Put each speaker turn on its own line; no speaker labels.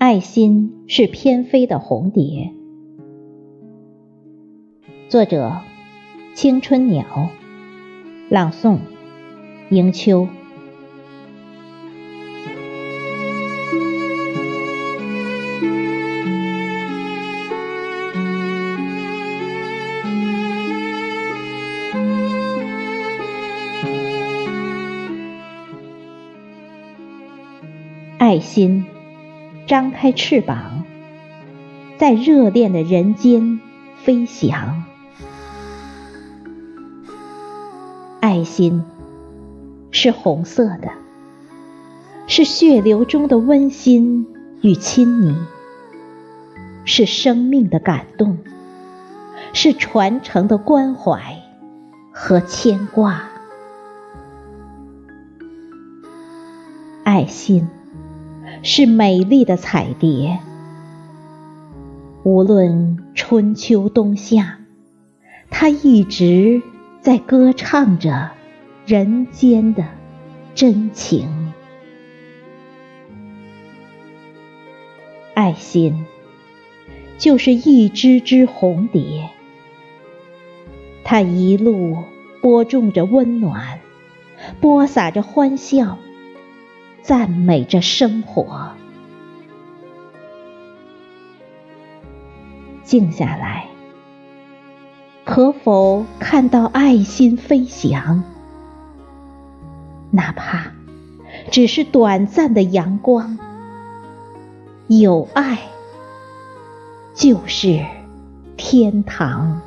爱心是翩飞的红蝶。作者：青春鸟，朗诵：迎秋。爱心张开翅膀，在热恋的人间飞翔。爱心是红色的，是血流中的温馨与亲昵，是生命的感动，是传承的关怀和牵挂。爱心。是美丽的彩蝶，无论春秋冬夏，它一直在歌唱着人间的真情。爱心就是一只只红蝶，它一路播种着温暖，播撒着欢笑。赞美着生活，静下来，可否看到爱心飞翔？哪怕只是短暂的阳光，有爱就是天堂。